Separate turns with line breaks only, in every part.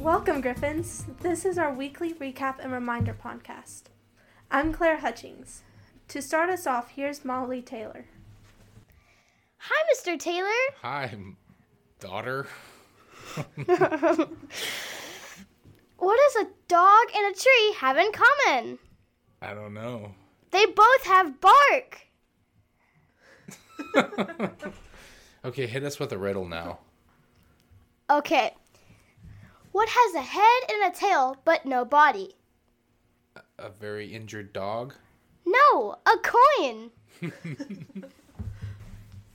Welcome, Griffins. This is our weekly recap and reminder podcast. I'm Claire Hutchings. To start us off, here's Molly Taylor.
Hi, Mr. Taylor.
Hi, daughter.
What does a dog and a tree have in common?
I don't know.
They both have bark.
Okay, hit us with a riddle now.
Okay. What has a head and a tail but no body?
A very injured dog.
No, a coin.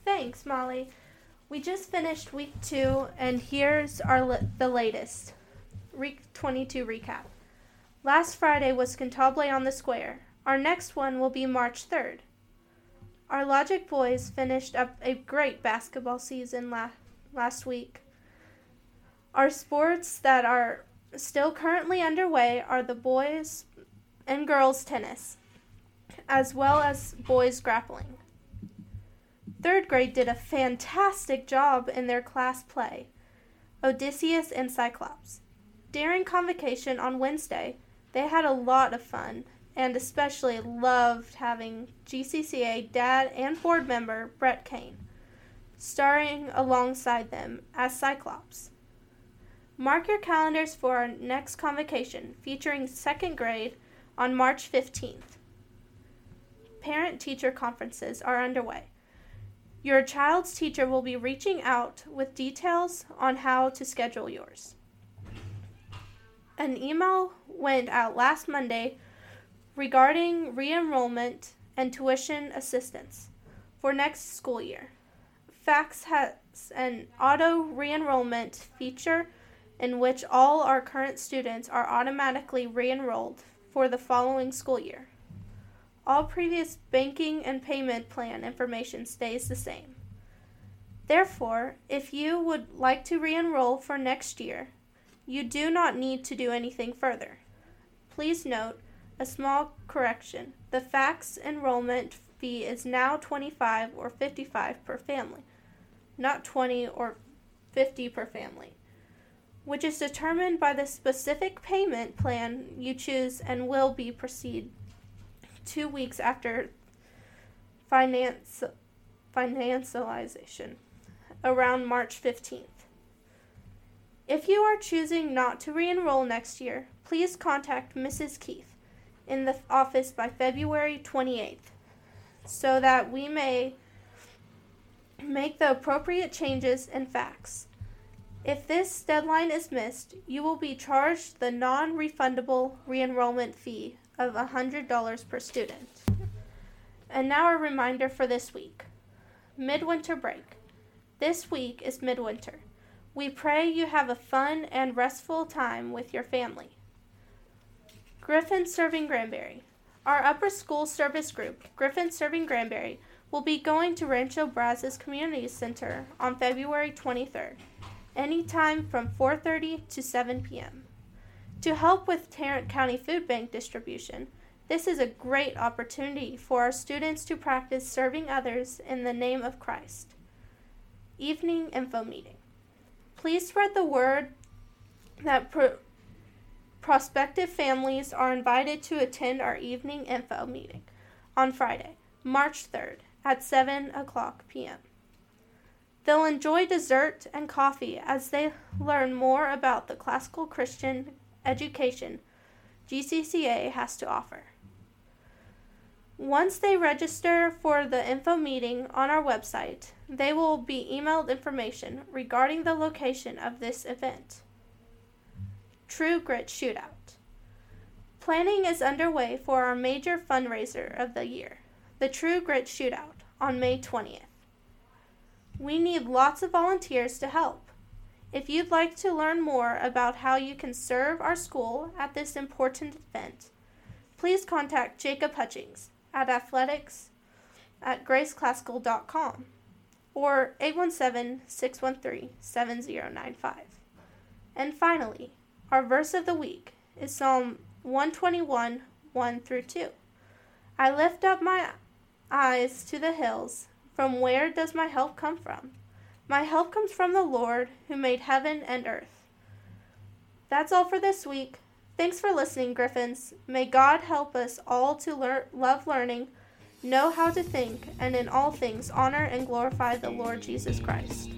Thanks, Molly. We just finished week two, and here's our li- the latest week 22 recap. Last Friday was Cantabile on the Square. Our next one will be March 3rd. Our Logic boys finished up a great basketball season la- last week. Our sports that are still currently underway are the boys and girls tennis, as well as boys grappling. Third grade did a fantastic job in their class play, Odysseus and Cyclops. During convocation on Wednesday, they had a lot of fun and especially loved having GCCA dad and board member Brett Kane starring alongside them as Cyclops. Mark your calendars for our next convocation featuring second grade on March 15th. Parent teacher conferences are underway. Your child's teacher will be reaching out with details on how to schedule yours. An email went out last Monday regarding re enrollment and tuition assistance for next school year. FACTS has an auto re enrollment feature in which all our current students are automatically re enrolled for the following school year. All previous banking and payment plan information stays the same. Therefore, if you would like to re enroll for next year, you do not need to do anything further. Please note a small correction. The FACTS enrollment fee is now 25 or 55 per family, not 20 or 50 per family, which is determined by the specific payment plan you choose and will be proceed two weeks after finance financialization around March 15th. If you are choosing not to re enroll next year, please contact Mrs. Keith in the office by February 28th so that we may make the appropriate changes and FACTS. If this deadline is missed, you will be charged the non refundable re enrollment fee of $100 per student. And now a reminder for this week Midwinter break. This week is midwinter. We pray you have a fun and restful time with your family. Griffin Serving Granbury. Our upper school service group, Griffin Serving Granbury, will be going to Rancho Brazos Community Center on February 23rd, anytime from 4:30 to 7 p.m. To help with Tarrant County Food Bank distribution, this is a great opportunity for our students to practice serving others in the name of Christ. Evening info meeting. Please spread the word that pro- prospective families are invited to attend our evening info meeting on Friday, March 3rd at 7 o'clock p.m. They'll enjoy dessert and coffee as they learn more about the classical Christian education GCCA has to offer. Once they register for the info meeting on our website, they will be emailed information regarding the location of this event. True Grit Shootout. Planning is underway for our major fundraiser of the year, the True Grit Shootout, on May 20th. We need lots of volunteers to help. If you'd like to learn more about how you can serve our school at this important event, please contact Jacob Hutchings at athletics at graceclassical.com or 817 613 7095. And finally, our verse of the week is Psalm 121 1 through 2. I lift up my eyes to the hills. From where does my help come from? My help comes from the Lord who made heaven and earth. That's all for this week. Thanks for listening, Griffins. May God help us all to lear- love learning, know how to think, and in all things honor and glorify the Lord Jesus Christ.